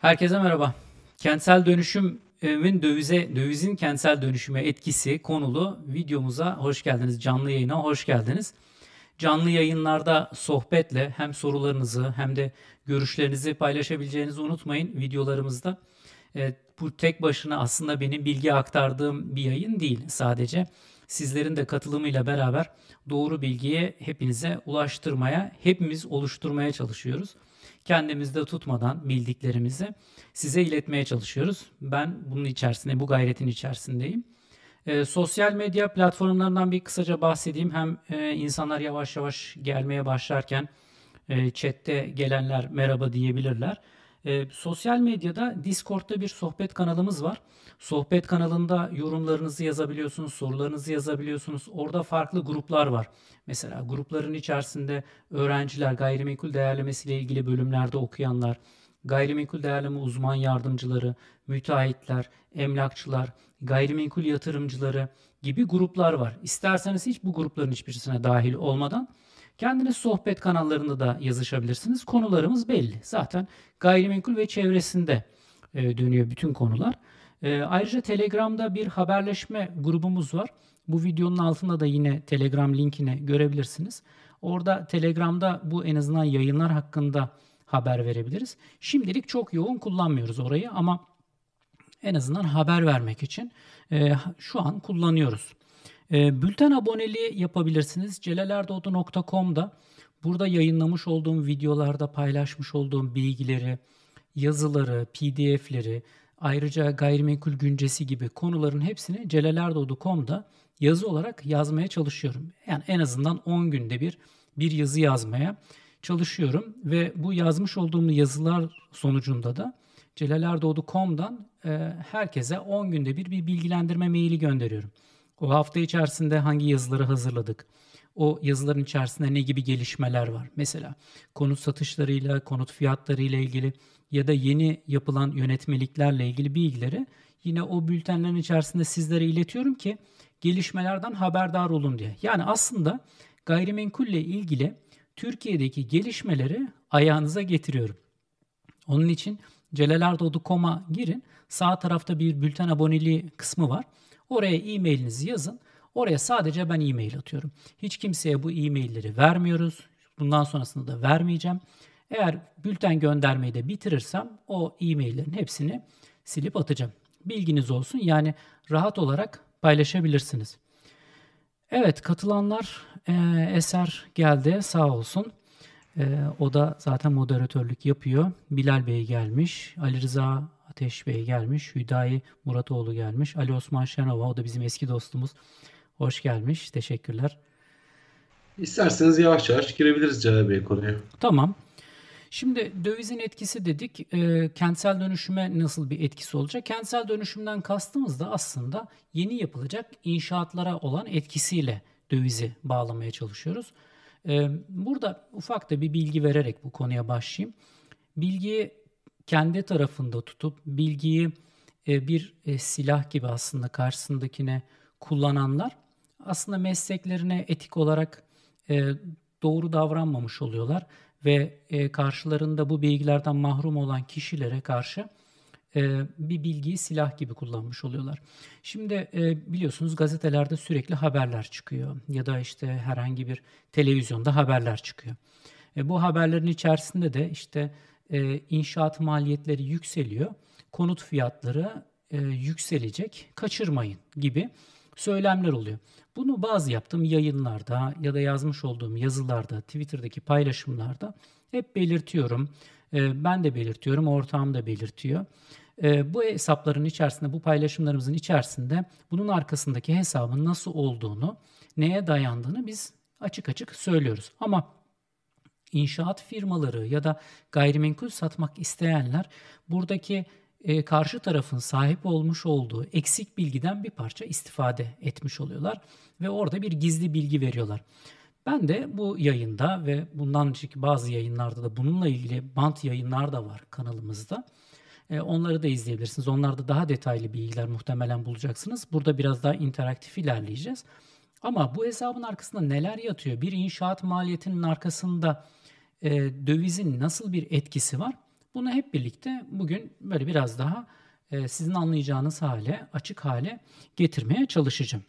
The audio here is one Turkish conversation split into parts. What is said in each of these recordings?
Herkese merhaba. Kentsel dönüşümün dövize, dövizin kentsel dönüşüme etkisi konulu videomuza hoş geldiniz. Canlı yayına hoş geldiniz. Canlı yayınlarda sohbetle hem sorularınızı hem de görüşlerinizi paylaşabileceğinizi unutmayın videolarımızda. E, bu tek başına aslında benim bilgi aktardığım bir yayın değil sadece. Sizlerin de katılımıyla beraber doğru bilgiye hepinize ulaştırmaya, hepimiz oluşturmaya çalışıyoruz kendimizde tutmadan bildiklerimizi size iletmeye çalışıyoruz. Ben bunun içerisinde, bu gayretin içerisindeyim. E, sosyal medya platformlarından bir kısaca bahsedeyim. Hem e, insanlar yavaş yavaş gelmeye başlarken e, chatte gelenler merhaba diyebilirler. E, sosyal medyada Discord'da bir sohbet kanalımız var. Sohbet kanalında yorumlarınızı yazabiliyorsunuz, sorularınızı yazabiliyorsunuz. Orada farklı gruplar var. Mesela grupların içerisinde öğrenciler, gayrimenkul değerlemesiyle ilgili bölümlerde okuyanlar, gayrimenkul değerleme uzman yardımcıları, müteahhitler, emlakçılar, gayrimenkul yatırımcıları gibi gruplar var. İsterseniz hiç bu grupların hiçbirisine dahil olmadan Kendiniz sohbet kanallarında da yazışabilirsiniz. Konularımız belli. Zaten gayrimenkul ve çevresinde e, dönüyor bütün konular. E, ayrıca Telegram'da bir haberleşme grubumuz var. Bu videonun altında da yine Telegram linkini görebilirsiniz. Orada Telegram'da bu en azından yayınlar hakkında haber verebiliriz. Şimdilik çok yoğun kullanmıyoruz orayı ama en azından haber vermek için e, şu an kullanıyoruz. E, bülten aboneliği yapabilirsiniz. celalerdoğdu.com'da burada yayınlamış olduğum videolarda paylaşmış olduğum bilgileri, yazıları, pdf'leri, ayrıca gayrimenkul güncesi gibi konuların hepsini celalerdoğdu.com'da yazı olarak yazmaya çalışıyorum. Yani en azından 10 günde bir bir yazı yazmaya çalışıyorum ve bu yazmış olduğum yazılar sonucunda da celalerdoğdu.com'dan e, herkese 10 günde bir bir bilgilendirme maili gönderiyorum. O hafta içerisinde hangi yazıları hazırladık? O yazıların içerisinde ne gibi gelişmeler var? Mesela konut satışlarıyla, konut fiyatlarıyla ilgili ya da yeni yapılan yönetmeliklerle ilgili bilgileri yine o bültenlerin içerisinde sizlere iletiyorum ki gelişmelerden haberdar olun diye. Yani aslında gayrimenkulle ilgili Türkiye'deki gelişmeleri ayağınıza getiriyorum. Onun için celalerdoğdu.com'a girin. Sağ tarafta bir bülten aboneliği kısmı var. Oraya e-mailinizi yazın. Oraya sadece ben e-mail atıyorum. Hiç kimseye bu e-mailleri vermiyoruz. Bundan sonrasında da vermeyeceğim. Eğer bülten göndermeyi de bitirirsem o e-maillerin hepsini silip atacağım. Bilginiz olsun. Yani rahat olarak paylaşabilirsiniz. Evet katılanlar e, Eser geldi sağ olsun. E, o da zaten moderatörlük yapıyor. Bilal Bey gelmiş. Ali Rıza Ateş Bey gelmiş. Hüdayi Muratoğlu gelmiş. Ali Osman Şenova o da bizim eski dostumuz. Hoş gelmiş. Teşekkürler. İsterseniz yavaş yavaş girebiliriz Celal Bey konuya. Tamam. Şimdi dövizin etkisi dedik. E, kentsel dönüşüme nasıl bir etkisi olacak? Kentsel dönüşümden kastımız da aslında yeni yapılacak inşaatlara olan etkisiyle dövizi bağlamaya çalışıyoruz. E, burada ufak da bir bilgi vererek bu konuya başlayayım. Bilgiyi kendi tarafında tutup bilgiyi e, bir e, silah gibi aslında karşısındakine kullananlar aslında mesleklerine etik olarak e, doğru davranmamış oluyorlar ve karşılarında bu bilgilerden mahrum olan kişilere karşı bir bilgiyi silah gibi kullanmış oluyorlar. Şimdi biliyorsunuz gazetelerde sürekli haberler çıkıyor ya da işte herhangi bir televizyonda haberler çıkıyor. Bu haberlerin içerisinde de işte e, inşaat maliyetleri yükseliyor. Konut fiyatları e, yükselecek. Kaçırmayın gibi söylemler oluyor. Bunu bazı yaptığım yayınlarda ya da yazmış olduğum yazılarda, Twitter'daki paylaşımlarda hep belirtiyorum. E, ben de belirtiyorum, ortağım da belirtiyor. E, bu hesapların içerisinde, bu paylaşımlarımızın içerisinde bunun arkasındaki hesabın nasıl olduğunu, neye dayandığını biz açık açık söylüyoruz. Ama inşaat firmaları ya da gayrimenkul satmak isteyenler buradaki e, karşı tarafın sahip olmuş olduğu eksik bilgiden bir parça istifade etmiş oluyorlar ve orada bir gizli bilgi veriyorlar. Ben de bu yayında ve bundan önceki bazı yayınlarda da bununla ilgili bant yayınlar da var kanalımızda. E, onları da izleyebilirsiniz. Onlarda daha detaylı bilgiler muhtemelen bulacaksınız. Burada biraz daha interaktif ilerleyeceğiz. Ama bu hesabın arkasında neler yatıyor? Bir inşaat maliyetinin arkasında e, dövizin nasıl bir etkisi var? Bunu hep birlikte bugün böyle biraz daha e, sizin anlayacağınız hale, açık hale getirmeye çalışacağım.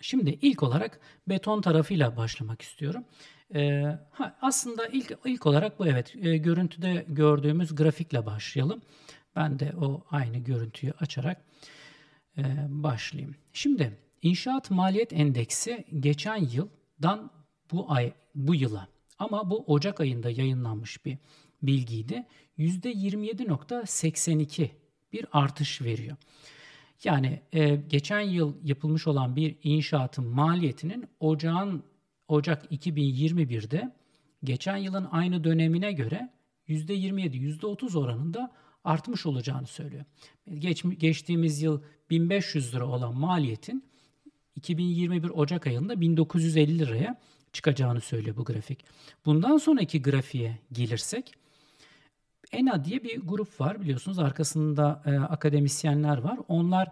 Şimdi ilk olarak beton tarafıyla başlamak istiyorum. Ee, ha, aslında ilk ilk olarak bu evet e, görüntüde gördüğümüz grafikle başlayalım. Ben de o aynı görüntüyü açarak e, başlayayım. Şimdi inşaat maliyet endeksi geçen yıldan bu ay bu yıla ama bu Ocak ayında yayınlanmış bir bilgiydi. %27.82 bir artış veriyor. Yani e, geçen yıl yapılmış olan bir inşaatın maliyetinin ocağın Ocak 2021'de geçen yılın aynı dönemine göre %27, %30 oranında artmış olacağını söylüyor. Geç, geçtiğimiz yıl 1500 lira olan maliyetin 2021 Ocak ayında 1950 liraya çıkacağını söylüyor bu grafik. Bundan sonraki grafiğe gelirsek ENA diye bir grup var biliyorsunuz arkasında e, akademisyenler var. Onlar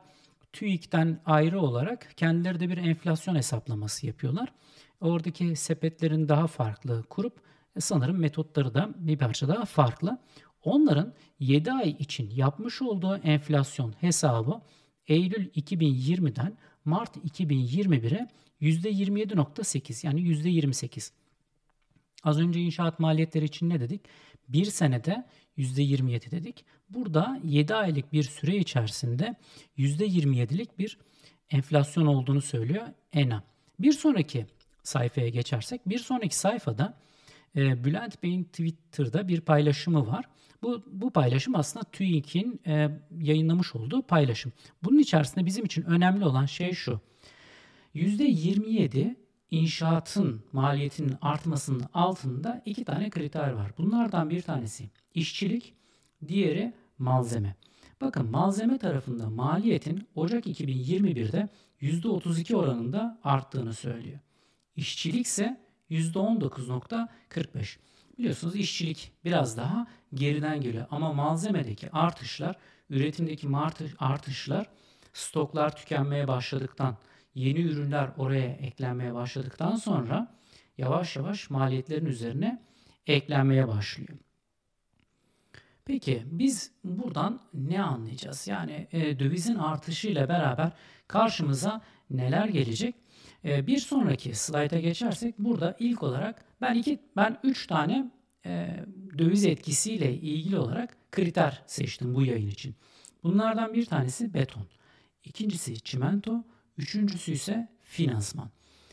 TÜİK'ten ayrı olarak kendileri de bir enflasyon hesaplaması yapıyorlar. Oradaki sepetlerin daha farklı kurup e, sanırım metotları da bir parça daha farklı. Onların 7 ay için yapmış olduğu enflasyon hesabı Eylül 2020'den Mart 2021'e %27.8 yani %28. Az önce inşaat maliyetleri için ne dedik? Bir senede %27 dedik. Burada 7 aylık bir süre içerisinde %27'lik bir enflasyon olduğunu söylüyor ENA. Bir sonraki sayfaya geçersek bir sonraki sayfada e, Bülent Bey'in Twitter'da bir paylaşımı var. Bu, bu paylaşım aslında TÜİK'in e, yayınlamış olduğu paylaşım. Bunun içerisinde bizim için önemli olan şey şu. %27 inşaatın maliyetinin artmasının altında iki tane kriter var. Bunlardan bir tanesi işçilik, diğeri malzeme. Bakın malzeme tarafında maliyetin Ocak 2021'de %32 oranında arttığını söylüyor. İşçilik ise %19.45. Biliyorsunuz işçilik biraz daha geriden geliyor ama malzemedeki artışlar, üretimdeki artışlar stoklar tükenmeye başladıktan, yeni ürünler oraya eklenmeye başladıktan sonra yavaş yavaş maliyetlerin üzerine eklenmeye başlıyor. Peki biz buradan ne anlayacağız? Yani e, dövizin artışıyla beraber karşımıza neler gelecek? E, bir sonraki slayta geçersek burada ilk olarak ben iki ben üç tane e, döviz etkisiyle ilgili olarak kriter seçtim bu yayın için. Bunlardan bir tanesi beton, ikincisi çimento, üçüncüsü ise finansman.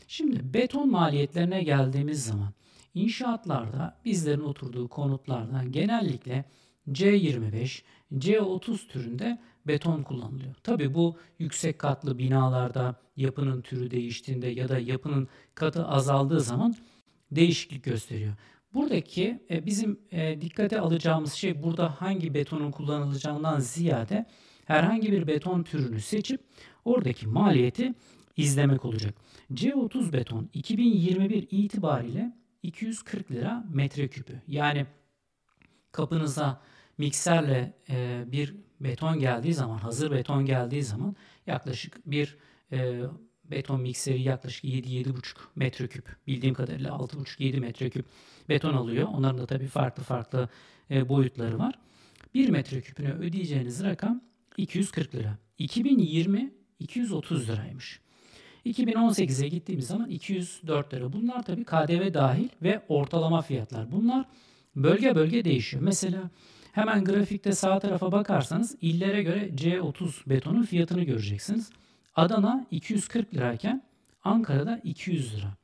Şimdi beton maliyetlerine geldiğimiz zaman inşaatlarda bizlerin oturduğu konutlarda genellikle C25, C30 türünde beton kullanılıyor. Tabi bu yüksek katlı binalarda yapının türü değiştiğinde ya da yapının katı azaldığı zaman değişiklik gösteriyor. Buradaki e, bizim e, dikkate alacağımız şey burada hangi betonun kullanılacağından ziyade herhangi bir beton türünü seçip oradaki maliyeti izlemek olacak. C30 beton 2021 itibariyle 240 lira metreküpü. Yani kapınıza mikserle e, bir beton geldiği zaman, hazır beton geldiği zaman yaklaşık bir e, beton mikseri yaklaşık 7-7,5 metreküp bildiğim kadarıyla 6,5-7 metreküp beton alıyor. Onların da tabii farklı farklı e, boyutları var. 1 metreküpüne ödeyeceğiniz rakam 240 lira. 2020 230 liraymış. 2018'e gittiğimiz zaman 204 lira. Bunlar tabii KDV dahil ve ortalama fiyatlar. Bunlar bölge bölge değişiyor. Mesela Hemen grafikte sağ tarafa bakarsanız illere göre C30 betonun fiyatını göreceksiniz. Adana 240 lirayken Ankara'da 200 lira.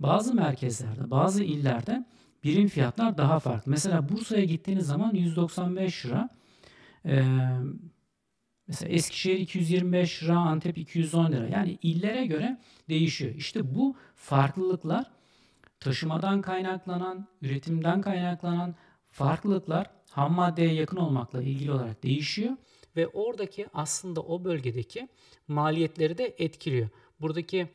Bazı merkezlerde, bazı illerde birim fiyatlar daha farklı. Mesela Bursa'ya gittiğiniz zaman 195 lira. Ee, mesela Eskişehir 225 lira, Antep 210 lira. Yani illere göre değişiyor. İşte bu farklılıklar taşımadan kaynaklanan, üretimden kaynaklanan farklılıklar ham maddeye yakın olmakla ilgili olarak değişiyor ve oradaki aslında o bölgedeki maliyetleri de etkiliyor. Buradaki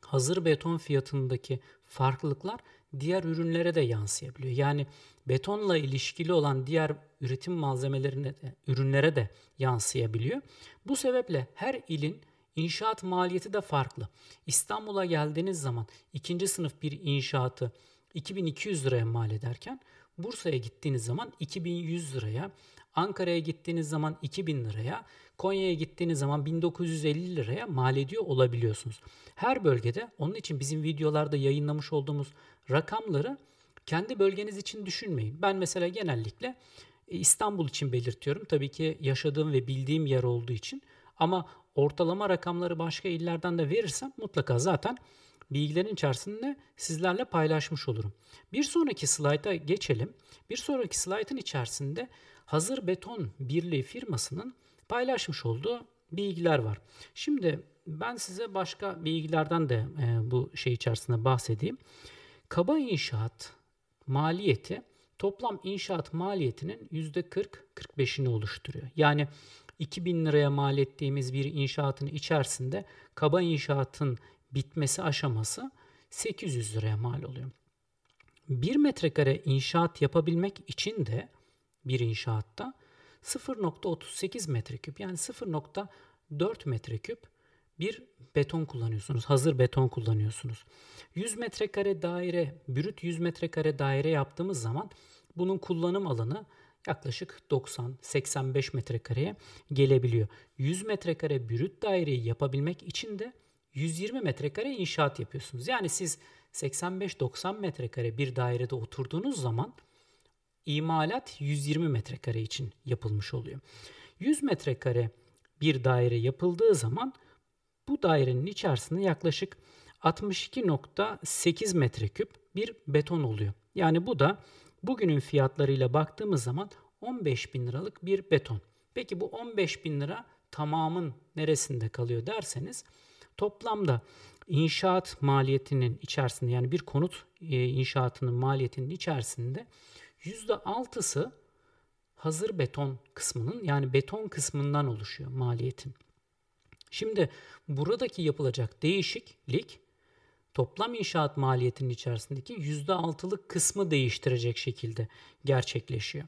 hazır beton fiyatındaki farklılıklar diğer ürünlere de yansıyabiliyor. Yani betonla ilişkili olan diğer üretim malzemelerine de, ürünlere de yansıyabiliyor. Bu sebeple her ilin inşaat maliyeti de farklı. İstanbul'a geldiğiniz zaman ikinci sınıf bir inşaatı 2200 liraya mal ederken Bursa'ya gittiğiniz zaman 2100 liraya, Ankara'ya gittiğiniz zaman 2000 liraya, Konya'ya gittiğiniz zaman 1950 liraya mal ediyor olabiliyorsunuz. Her bölgede onun için bizim videolarda yayınlamış olduğumuz rakamları kendi bölgeniz için düşünmeyin. Ben mesela genellikle e, İstanbul için belirtiyorum. Tabii ki yaşadığım ve bildiğim yer olduğu için. Ama ortalama rakamları başka illerden de verirsem mutlaka zaten bilgilerin içerisinde sizlerle paylaşmış olurum. Bir sonraki slayta geçelim. Bir sonraki slaytın içerisinde Hazır Beton Birliği firmasının paylaşmış olduğu bilgiler var. Şimdi ben size başka bilgilerden de e, bu şey içerisinde bahsedeyim. Kaba inşaat maliyeti toplam inşaat maliyetinin %40-45'ini oluşturuyor. Yani 2000 liraya mal ettiğimiz bir inşaatın içerisinde kaba inşaatın bitmesi aşaması 800 liraya mal oluyor. 1 metrekare inşaat yapabilmek için de bir inşaatta 0.38 metreküp yani 0.4 metreküp bir beton kullanıyorsunuz. Hazır beton kullanıyorsunuz. 100 metrekare daire, brüt 100 metrekare daire yaptığımız zaman bunun kullanım alanı yaklaşık 90-85 metrekareye gelebiliyor. 100 metrekare brüt daireyi yapabilmek için de 120 metrekare inşaat yapıyorsunuz. Yani siz 85-90 metrekare bir dairede oturduğunuz zaman imalat 120 metrekare için yapılmış oluyor. 100 metrekare bir daire yapıldığı zaman bu dairenin içerisinde yaklaşık 62.8 metreküp bir beton oluyor. Yani bu da bugünün fiyatlarıyla baktığımız zaman 15 bin liralık bir beton. Peki bu 15 bin lira tamamın neresinde kalıyor derseniz toplamda inşaat maliyetinin içerisinde yani bir konut e, inşaatının maliyetinin içerisinde %6'sı hazır beton kısmının yani beton kısmından oluşuyor maliyetin. Şimdi buradaki yapılacak değişiklik toplam inşaat maliyetinin içerisindeki %6'lık kısmı değiştirecek şekilde gerçekleşiyor.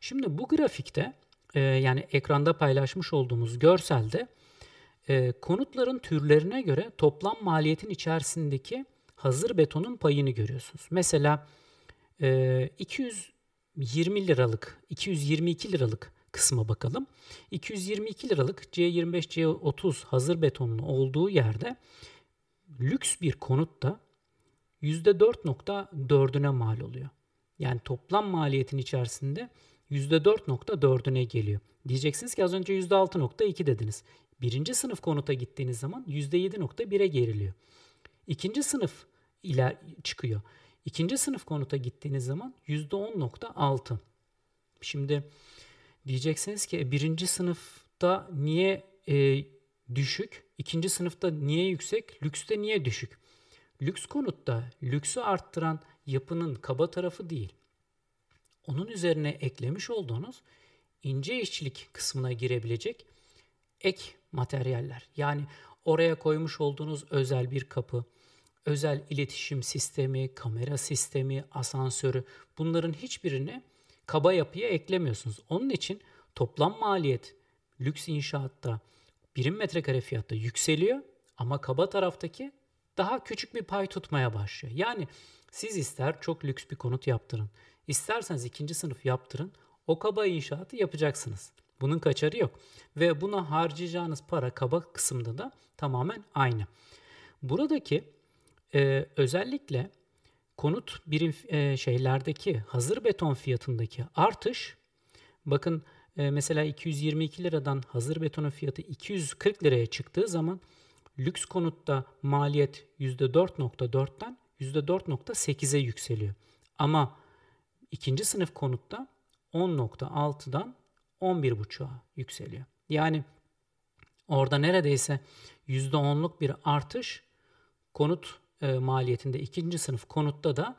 Şimdi bu grafikte e, yani ekranda paylaşmış olduğumuz görselde e, konutların türlerine göre toplam maliyetin içerisindeki hazır betonun payını görüyorsunuz. Mesela e, 200 20 liralık, 222 liralık kısma bakalım. 222 liralık C25, C30 hazır betonun olduğu yerde lüks bir konut da %4.4'üne mal oluyor. Yani toplam maliyetin içerisinde %4.4'üne geliyor. Diyeceksiniz ki az önce %6.2 dediniz. Birinci sınıf konuta gittiğiniz zaman %7.1'e geriliyor. İkinci sınıf iler çıkıyor. İkinci sınıf konuta gittiğiniz zaman %10.6. Şimdi diyeceksiniz ki e, birinci sınıfta niye e, düşük, ikinci sınıfta niye yüksek, lükste niye düşük? Lüks konutta lüksü arttıran yapının kaba tarafı değil. Onun üzerine eklemiş olduğunuz ince işçilik kısmına girebilecek ek materyaller. Yani oraya koymuş olduğunuz özel bir kapı, özel iletişim sistemi, kamera sistemi, asansörü bunların hiçbirini kaba yapıya eklemiyorsunuz. Onun için toplam maliyet lüks inşaatta birim metrekare fiyatta yükseliyor ama kaba taraftaki daha küçük bir pay tutmaya başlıyor. Yani siz ister çok lüks bir konut yaptırın, isterseniz ikinci sınıf yaptırın, o kaba inşaatı yapacaksınız. Bunun kaçarı yok. Ve buna harcayacağınız para kaba kısımda da tamamen aynı. Buradaki e, özellikle konut birim e, şeylerdeki hazır beton fiyatındaki artış bakın e, mesela 222 liradan hazır betonun fiyatı 240 liraya çıktığı zaman lüks konutta maliyet %4.4'ten %4.8'e yükseliyor. Ama ikinci sınıf konutta 10.6'dan 11.5'a yükseliyor. Yani orada neredeyse %10'luk bir artış konut e, maliyetinde ikinci sınıf konutta da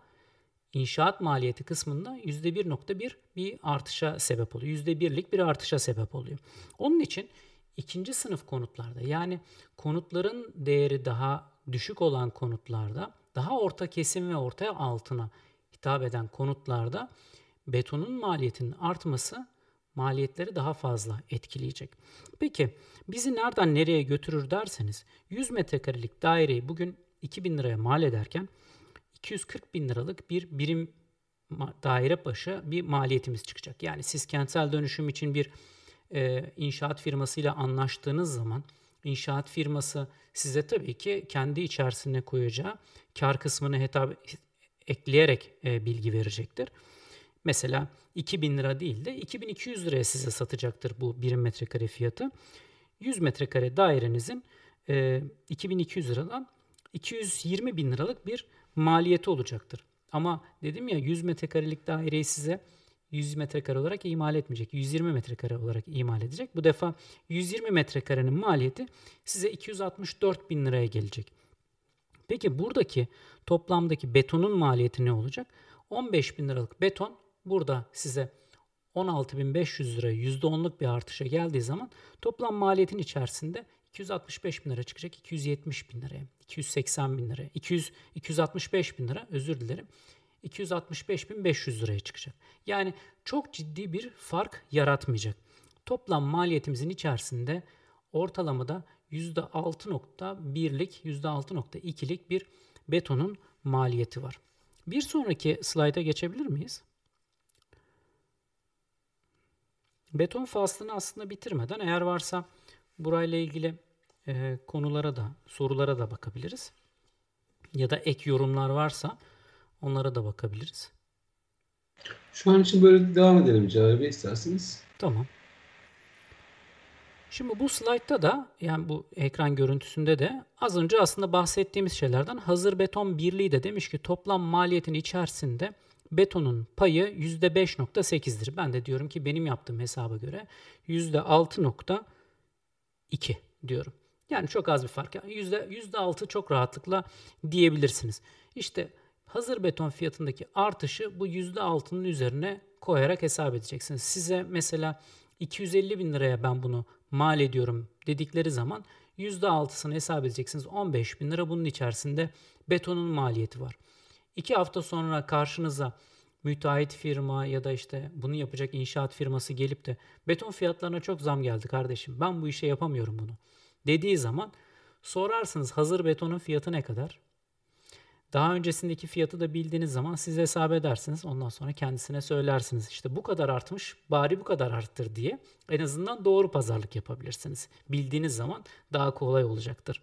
inşaat maliyeti kısmında %1.1 bir artışa sebep oluyor. %1'lik bir artışa sebep oluyor. Onun için ikinci sınıf konutlarda yani konutların değeri daha düşük olan konutlarda daha orta kesim ve orta altına hitap eden konutlarda betonun maliyetinin artması maliyetleri daha fazla etkileyecek. Peki bizi nereden nereye götürür derseniz 100 metrekarelik daireyi bugün 2000 liraya mal ederken 240 bin liralık bir birim daire başı bir maliyetimiz çıkacak. Yani siz kentsel dönüşüm için bir e, inşaat firmasıyla anlaştığınız zaman inşaat firması size tabii ki kendi içerisine koyacağı kar kısmını hitap ekleyerek e, bilgi verecektir. Mesela 2000 lira değil de 2200 liraya size satacaktır bu birim metrekare fiyatı. 100 metrekare dairenizin e, 2200 liradan 220 bin liralık bir maliyeti olacaktır. Ama dedim ya 100 metrekarelik daireyi size 100 metrekare olarak imal etmeyecek. 120 metrekare olarak imal edecek. Bu defa 120 metrekarenin maliyeti size 264 bin liraya gelecek. Peki buradaki toplamdaki betonun maliyeti ne olacak? 15 bin liralık beton burada size 16.500 lira %10'luk bir artışa geldiği zaman toplam maliyetin içerisinde 265 bin lira çıkacak 270 bin liraya, 280 bin liraya, 200, 265 bin lira özür dilerim. 265 bin 500 liraya çıkacak. Yani çok ciddi bir fark yaratmayacak. Toplam maliyetimizin içerisinde ortalamada %6.1'lik, %6.2'lik bir betonun maliyeti var. Bir sonraki slayda geçebilir miyiz? Beton faslını aslında bitirmeden eğer varsa burayla ilgili e, konulara da, sorulara da bakabiliriz. Ya da ek yorumlar varsa onlara da bakabiliriz. Şu an için böyle devam edelim Cahil Bey isterseniz. Tamam. Şimdi bu slaytta da yani bu ekran görüntüsünde de az önce aslında bahsettiğimiz şeylerden hazır beton birliği de demiş ki toplam maliyetin içerisinde betonun payı %5.8'dir. Ben de diyorum ki benim yaptığım hesaba göre %6.2 diyorum. Yani çok az bir fark. %6 çok rahatlıkla diyebilirsiniz. İşte hazır beton fiyatındaki artışı bu %6'nın üzerine koyarak hesap edeceksiniz. Size mesela 250 bin liraya ben bunu mal ediyorum dedikleri zaman %6'sını hesap edeceksiniz. 15 bin lira bunun içerisinde betonun maliyeti var. İki hafta sonra karşınıza müteahhit firma ya da işte bunu yapacak inşaat firması gelip de beton fiyatlarına çok zam geldi kardeşim ben bu işe yapamıyorum bunu dediği zaman sorarsınız hazır betonun fiyatı ne kadar? Daha öncesindeki fiyatı da bildiğiniz zaman siz hesap edersiniz. Ondan sonra kendisine söylersiniz. İşte bu kadar artmış bari bu kadar arttır diye en azından doğru pazarlık yapabilirsiniz. Bildiğiniz zaman daha kolay olacaktır.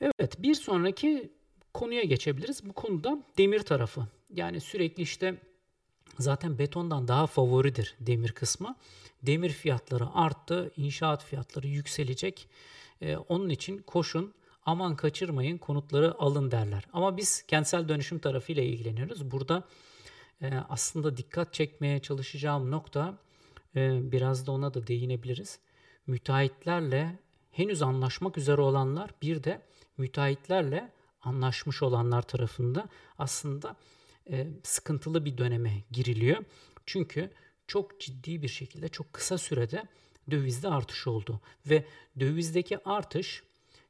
Evet bir sonraki konuya geçebiliriz. Bu konuda demir tarafı. Yani sürekli işte zaten betondan daha favoridir demir kısmı. Demir fiyatları arttı, inşaat fiyatları yükselecek. Ee, onun için koşun aman kaçırmayın konutları alın derler. Ama biz kentsel dönüşüm tarafıyla ilgileniyoruz. Burada e, aslında dikkat çekmeye çalışacağım nokta e, biraz da ona da değinebiliriz. Müteahhitlerle henüz anlaşmak üzere olanlar bir de müteahhitlerle anlaşmış olanlar tarafında aslında sıkıntılı bir döneme giriliyor. Çünkü çok ciddi bir şekilde çok kısa sürede dövizde artış oldu ve dövizdeki artış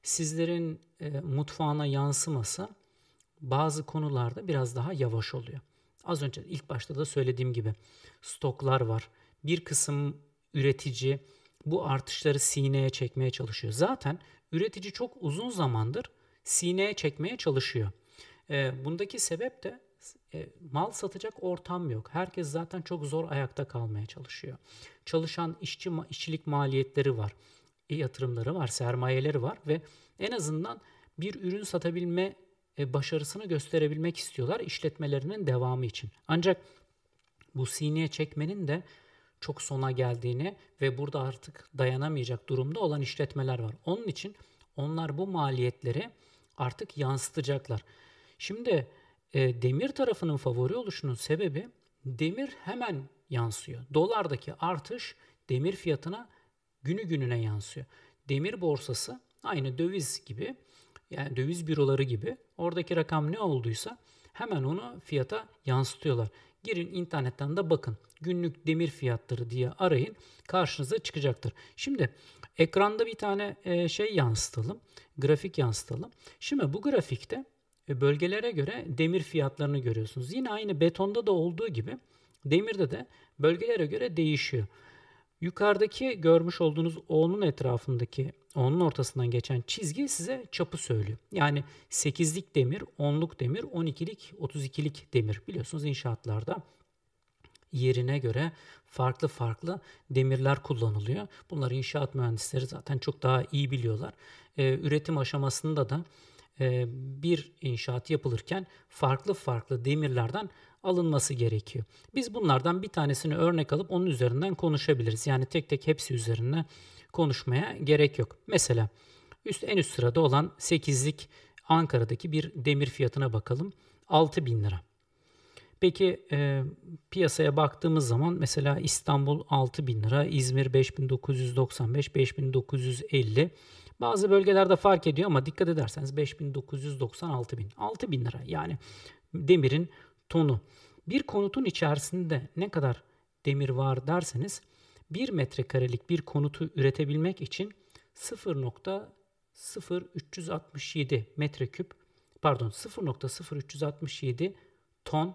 sizlerin e, mutfağına yansıması bazı konularda biraz daha yavaş oluyor. Az önce ilk başta da söylediğim gibi stoklar var. Bir kısım üretici bu artışları sineye çekmeye çalışıyor. Zaten üretici çok uzun zamandır sineye çekmeye çalışıyor. E, bundaki sebep de e, mal satacak ortam yok. Herkes zaten çok zor ayakta kalmaya çalışıyor. Çalışan işçi işçilik maliyetleri var yatırımları var, sermayeleri var ve en azından bir ürün satabilme e, başarısını gösterebilmek istiyorlar işletmelerinin devamı için. Ancak bu sineye çekmenin de çok sona geldiğini ve burada artık dayanamayacak durumda olan işletmeler var. Onun için onlar bu maliyetleri artık yansıtacaklar. Şimdi e, demir tarafının favori oluşunun sebebi demir hemen yansıyor. Dolardaki artış demir fiyatına günü gününe yansıyor. Demir borsası aynı döviz gibi yani döviz büroları gibi oradaki rakam ne olduysa hemen onu fiyata yansıtıyorlar. Girin internetten de bakın. Günlük demir fiyatları diye arayın. Karşınıza çıkacaktır. Şimdi ekranda bir tane e, şey yansıtalım. Grafik yansıtalım. Şimdi bu grafikte bölgelere göre demir fiyatlarını görüyorsunuz. Yine aynı betonda da olduğu gibi demirde de bölgelere göre değişiyor. Yukarıdaki görmüş olduğunuz O'nun etrafındaki O'nun ortasından geçen çizgi size çapı söylüyor. Yani 8'lik demir, 10'luk demir, 12'lik, 32'lik demir. Biliyorsunuz inşaatlarda yerine göre farklı farklı demirler kullanılıyor. Bunları inşaat mühendisleri zaten çok daha iyi biliyorlar. Ee, üretim aşamasında da e, bir inşaat yapılırken farklı farklı demirlerden alınması gerekiyor. Biz bunlardan bir tanesini örnek alıp onun üzerinden konuşabiliriz. Yani tek tek hepsi üzerine konuşmaya gerek yok. Mesela üst en üst sırada olan 8'lik Ankara'daki bir demir fiyatına bakalım. 6000 lira. Peki e, piyasaya baktığımız zaman mesela İstanbul 6000 lira, İzmir 5995, 5950. Bazı bölgelerde fark ediyor ama dikkat ederseniz 5990 6000. 6000 lira yani demirin tonu. Bir konutun içerisinde ne kadar demir var derseniz 1 metrekarelik bir konutu üretebilmek için 0.0367 metreküp pardon 0.0367 ton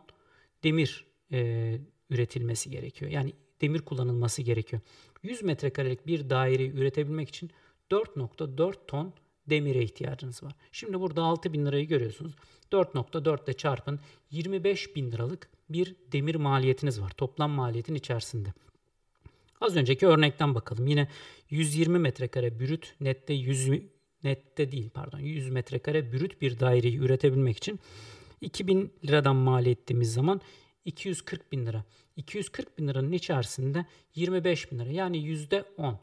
demir e, üretilmesi gerekiyor. Yani demir kullanılması gerekiyor. 100 metrekarelik bir daireyi üretebilmek için 4.4 ton demire ihtiyacınız var. Şimdi burada 6 bin lirayı görüyorsunuz. 4.4 ile çarpın 25 bin liralık bir demir maliyetiniz var. Toplam maliyetin içerisinde. Az önceki örnekten bakalım. Yine 120 metrekare brüt nette 100 nette değil pardon 100 metrekare brüt bir daireyi üretebilmek için 2000 liradan mal ettiğimiz zaman 240 bin lira. 240 bin liranın içerisinde 25 bin lira yani yüzde 10.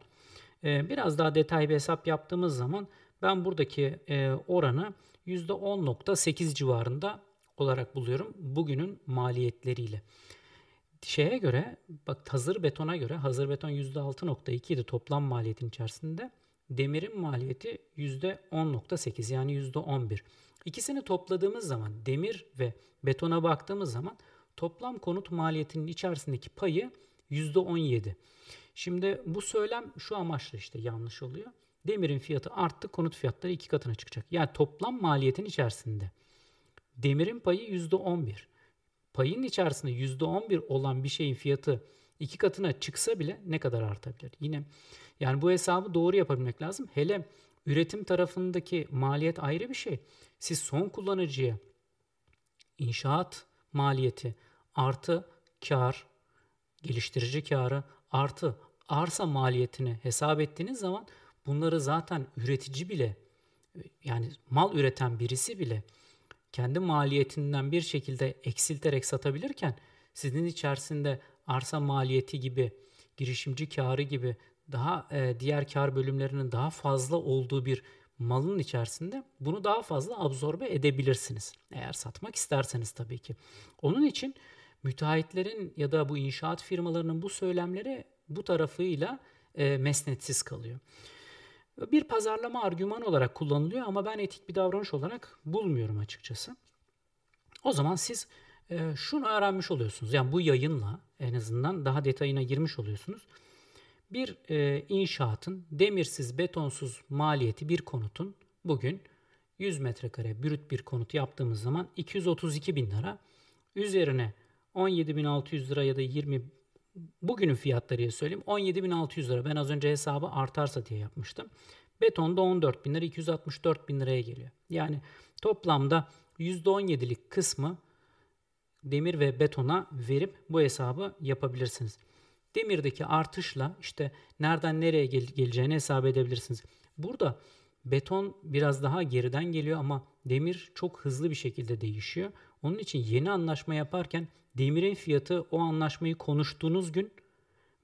Ee, biraz daha detay bir hesap yaptığımız zaman ben buradaki e, oranı %10.8 civarında olarak buluyorum bugünün maliyetleriyle. Şeye göre bak hazır betona göre hazır beton %6.2 idi toplam maliyetin içerisinde. Demirin maliyeti %10.8 yani %11. İkisini topladığımız zaman demir ve betona baktığımız zaman toplam konut maliyetinin içerisindeki payı %17. Şimdi bu söylem şu amaçla işte yanlış oluyor. Demirin fiyatı arttı, konut fiyatları iki katına çıkacak. Yani toplam maliyetin içerisinde demirin payı %11. Payın içerisinde %11 olan bir şeyin fiyatı iki katına çıksa bile ne kadar artabilir? Yine yani bu hesabı doğru yapabilmek lazım. Hele üretim tarafındaki maliyet ayrı bir şey. Siz son kullanıcıya inşaat maliyeti artı kar, geliştirici karı artı arsa maliyetini hesap ettiğiniz zaman bunları zaten üretici bile yani mal üreten birisi bile kendi maliyetinden bir şekilde eksilterek satabilirken sizin içerisinde arsa maliyeti gibi, girişimci karı gibi daha e, diğer kar bölümlerinin daha fazla olduğu bir malın içerisinde bunu daha fazla absorbe edebilirsiniz. Eğer satmak isterseniz tabii ki. Onun için müteahhitlerin ya da bu inşaat firmalarının bu söylemleri bu tarafıyla e, mesnetsiz kalıyor. Bir pazarlama argümanı olarak kullanılıyor ama ben etik bir davranış olarak bulmuyorum açıkçası. O zaman siz e, şunu öğrenmiş oluyorsunuz. Yani bu yayınla en azından daha detayına girmiş oluyorsunuz. Bir e, inşaatın demirsiz, betonsuz maliyeti bir konutun bugün 100 metrekare brüt bir konut yaptığımız zaman 232 bin lira. Üzerine 17.600 lira ya da 20 bugünün fiyatlarıya söyleyeyim 17.600 lira. Ben az önce hesabı artarsa diye yapmıştım. Betonda 14 bin lira 264 bin liraya geliyor. Yani toplamda %17'lik kısmı demir ve betona verip bu hesabı yapabilirsiniz. Demirdeki artışla işte nereden nereye gel- geleceğini hesap edebilirsiniz. Burada beton biraz daha geriden geliyor ama demir çok hızlı bir şekilde değişiyor. Onun için yeni anlaşma yaparken demirin fiyatı o anlaşmayı konuştuğunuz gün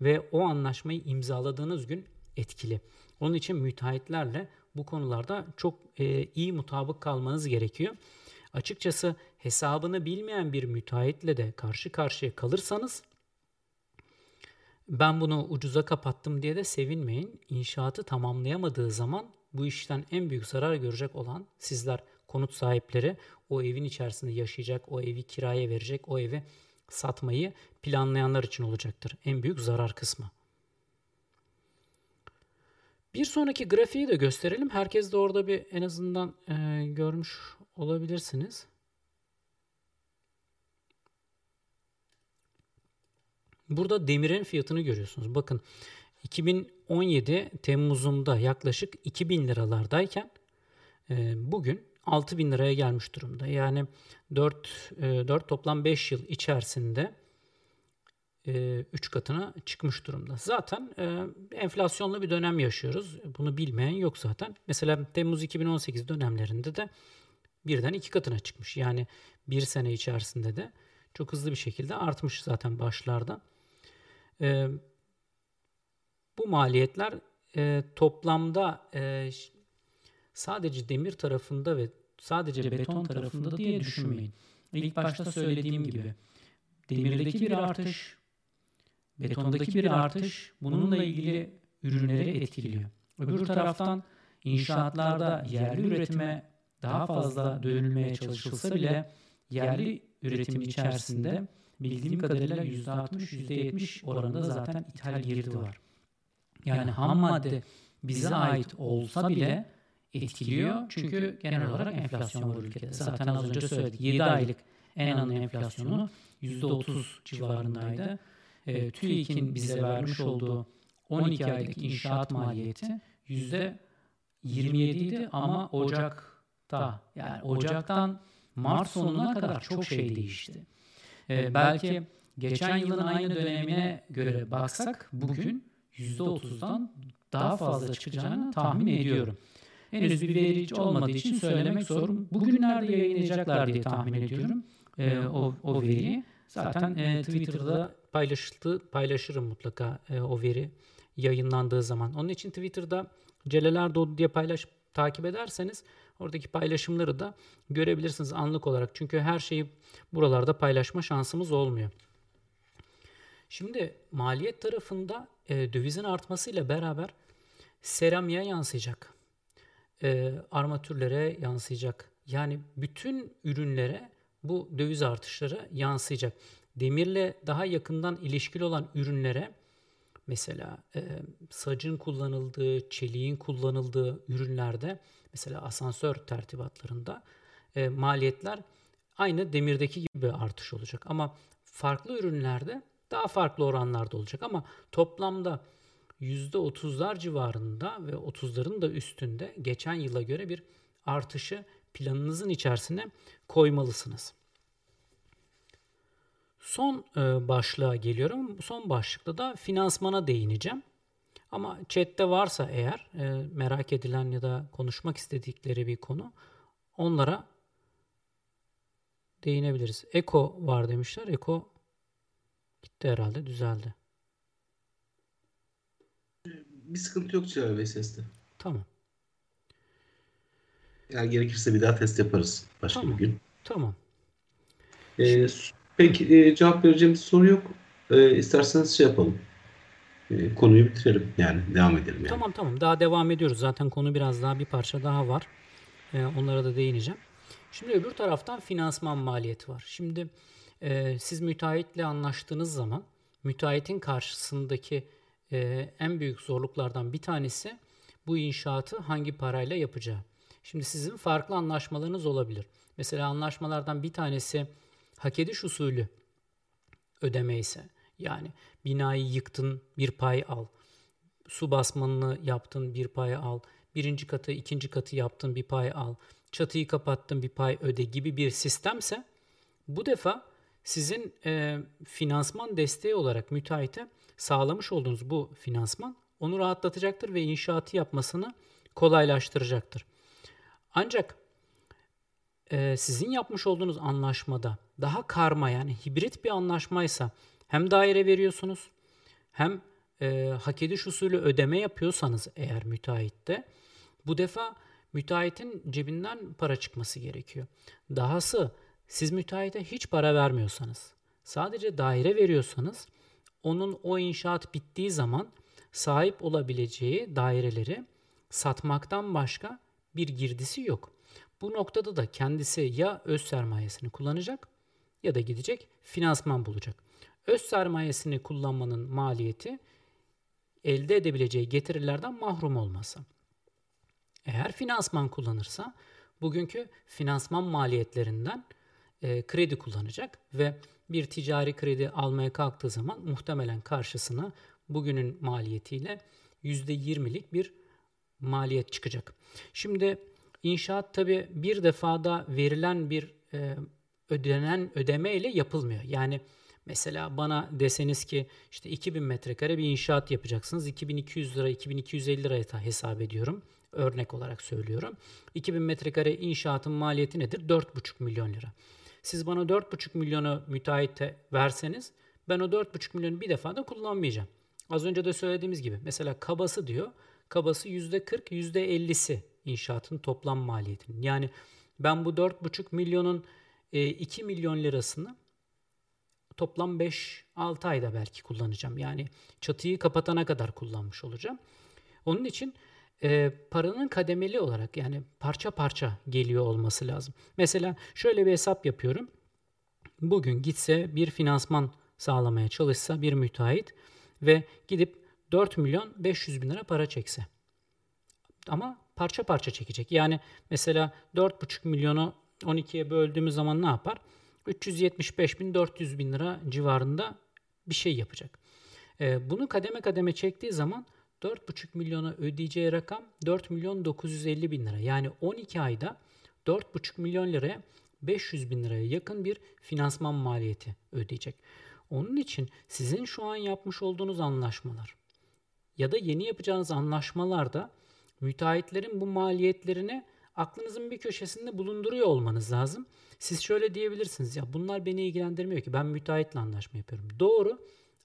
ve o anlaşmayı imzaladığınız gün etkili. Onun için müteahhitlerle bu konularda çok e, iyi mutabık kalmanız gerekiyor. Açıkçası hesabını bilmeyen bir müteahhitle de karşı karşıya kalırsanız ben bunu ucuza kapattım diye de sevinmeyin. İnşaatı tamamlayamadığı zaman bu işten en büyük zarar görecek olan sizler konut sahipleri o evin içerisinde yaşayacak, o evi kiraya verecek, o evi satmayı planlayanlar için olacaktır. En büyük zarar kısmı. Bir sonraki grafiği de gösterelim. Herkes de orada bir en azından e, görmüş olabilirsiniz. Burada demirin fiyatını görüyorsunuz. Bakın 2017 Temmuz'unda yaklaşık 2000 liralardayken e, bugün 6000 liraya gelmiş durumda. Yani 4, 4 toplam 5 yıl içerisinde 3 katına çıkmış durumda. Zaten enflasyonlu bir dönem yaşıyoruz. Bunu bilmeyen yok zaten. Mesela Temmuz 2018 dönemlerinde de birden iki katına çıkmış. Yani bir sene içerisinde de çok hızlı bir şekilde artmış zaten başlarda. E, bu maliyetler e, toplamda e, sadece demir tarafında ve sadece beton tarafında diye düşünmeyin. İlk başta söylediğim gibi demirdeki bir artış, betondaki bir artış bununla ilgili ürünleri etkiliyor. Öbür taraftan inşaatlarda yerli üretime daha fazla dönülmeye çalışılsa bile yerli üretim içerisinde bildiğim kadarıyla %60, %70 oranında zaten ithal girdi var. Yani ham madde bize ait olsa bile etkiliyor. Çünkü genel olarak enflasyon var ülkede. Zaten az önce söyledik. 7 aylık en ana enflasyonu %30 civarındaydı. E, TÜİK'in bize vermiş olduğu 12 aylık inşaat maliyeti %27 idi ama Ocak'ta yani Ocak'tan Mart sonuna kadar çok şey değişti. Ee, belki geçen yılın aynı dönemine göre baksak bugün %30'dan daha fazla çıkacağını tahmin ediyorum. Henüz bir veri olmadığı için söylemek zor. Bugünlerde yayınlayacaklar diye tahmin ediyorum e, o, o veriyi. Zaten e, Twitter'da paylaşıldı, paylaşırım mutlaka e, o veri yayınlandığı zaman. Onun için Twitter'da Celal Erdoğdu diye paylaş takip ederseniz Oradaki paylaşımları da görebilirsiniz anlık olarak. Çünkü her şeyi buralarda paylaşma şansımız olmuyor. Şimdi maliyet tarafında e, dövizin artmasıyla beraber seramiğe yansıyacak. E, armatürlere yansıyacak. Yani bütün ürünlere bu döviz artışları yansıyacak. Demirle daha yakından ilişkili olan ürünlere mesela e, sacın kullanıldığı, çeliğin kullanıldığı ürünlerde mesela asansör tertibatlarında e, maliyetler aynı demirdeki gibi artış olacak. Ama farklı ürünlerde daha farklı oranlarda olacak. Ama toplamda %30'lar civarında ve 30'ların da üstünde geçen yıla göre bir artışı planınızın içerisine koymalısınız. Son e, başlığa geliyorum. Son başlıkta da finansmana değineceğim. Ama chatte varsa eğer e, merak edilen ya da konuşmak istedikleri bir konu onlara değinebiliriz. Eko var demişler. Eko gitti herhalde düzeldi. Bir sıkıntı yok Bey seste. Tamam. Yani gerekirse bir daha test yaparız başka Tamam. bir gün. Tamam. Ee, peki e, cevap vereceğim bir soru yok. Ee, isterseniz şey yapalım. Ee, konuyu bitirelim yani devam edelim yani. Tamam tamam daha devam ediyoruz. Zaten konu biraz daha bir parça daha var. Ee, onlara da değineceğim. Şimdi öbür taraftan finansman maliyeti var. Şimdi e, siz müteahhitle anlaştığınız zaman müteahhitin karşısındaki e, en büyük zorluklardan bir tanesi bu inşaatı hangi parayla yapacağı. Şimdi sizin farklı anlaşmalarınız olabilir. Mesela anlaşmalardan bir tanesi hak ediş usulü ödeme ise yani binayı yıktın bir pay al. Su basmanını yaptın bir pay al. Birinci katı ikinci katı yaptın bir pay al. Çatıyı kapattın bir pay öde gibi bir sistemse bu defa sizin e, finansman desteği olarak müteahhite sağlamış olduğunuz bu finansman onu rahatlatacaktır ve inşaatı yapmasını kolaylaştıracaktır. Ancak e, sizin yapmış olduğunuz anlaşmada daha karma yani hibrit bir anlaşmaysa hem daire veriyorsunuz hem e, hak ediş usulü ödeme yapıyorsanız eğer müteahhitte bu defa müteahhitin cebinden para çıkması gerekiyor. Dahası siz müteahhite hiç para vermiyorsanız sadece daire veriyorsanız onun o inşaat bittiği zaman sahip olabileceği daireleri satmaktan başka bir girdisi yok. Bu noktada da kendisi ya öz sermayesini kullanacak ya da gidecek finansman bulacak. Öz sermayesini kullanmanın maliyeti elde edebileceği getirilerden mahrum olması. Eğer finansman kullanırsa bugünkü finansman maliyetlerinden e, kredi kullanacak ve bir ticari kredi almaya kalktığı zaman muhtemelen karşısına bugünün maliyetiyle %20'lik bir maliyet çıkacak. Şimdi inşaat tabi bir defada verilen bir e, ödenen ödeme ile yapılmıyor. Yani mesela bana deseniz ki işte 2000 metrekare bir inşaat yapacaksınız. 2200 lira 2250 liraya hesap ediyorum. Örnek olarak söylüyorum. 2000 metrekare inşaatın maliyeti nedir? 4,5 milyon lira. Siz bana 4,5 milyonu müteahhite verseniz ben o 4,5 milyonu bir defa da kullanmayacağım. Az önce de söylediğimiz gibi mesela kabası diyor. Kabası %40, %50'si inşaatın toplam maliyetinin. Yani ben bu 4,5 milyonun 2 e, milyon lirasını toplam 5-6 ayda belki kullanacağım. Yani çatıyı kapatana kadar kullanmış olacağım. Onun için e, paranın kademeli olarak yani parça parça geliyor olması lazım. Mesela şöyle bir hesap yapıyorum. Bugün gitse bir finansman sağlamaya çalışsa bir müteahhit ve gidip 4 milyon 500 bin lira para çekse. Ama parça parça çekecek. Yani mesela 4,5 milyonu 12'ye böldüğümüz zaman ne yapar? 375 bin 400 bin lira civarında bir şey yapacak. Ee, bunu kademe kademe çektiği zaman 4,5 milyona ödeyeceği rakam 4 milyon 950 bin lira. Yani 12 ayda 4,5 milyon liraya 500 bin liraya yakın bir finansman maliyeti ödeyecek. Onun için sizin şu an yapmış olduğunuz anlaşmalar ya da yeni yapacağınız anlaşmalarda müteahhitlerin bu maliyetlerini aklınızın bir köşesinde bulunduruyor olmanız lazım. Siz şöyle diyebilirsiniz ya bunlar beni ilgilendirmiyor ki ben müteahhitle anlaşma yapıyorum. Doğru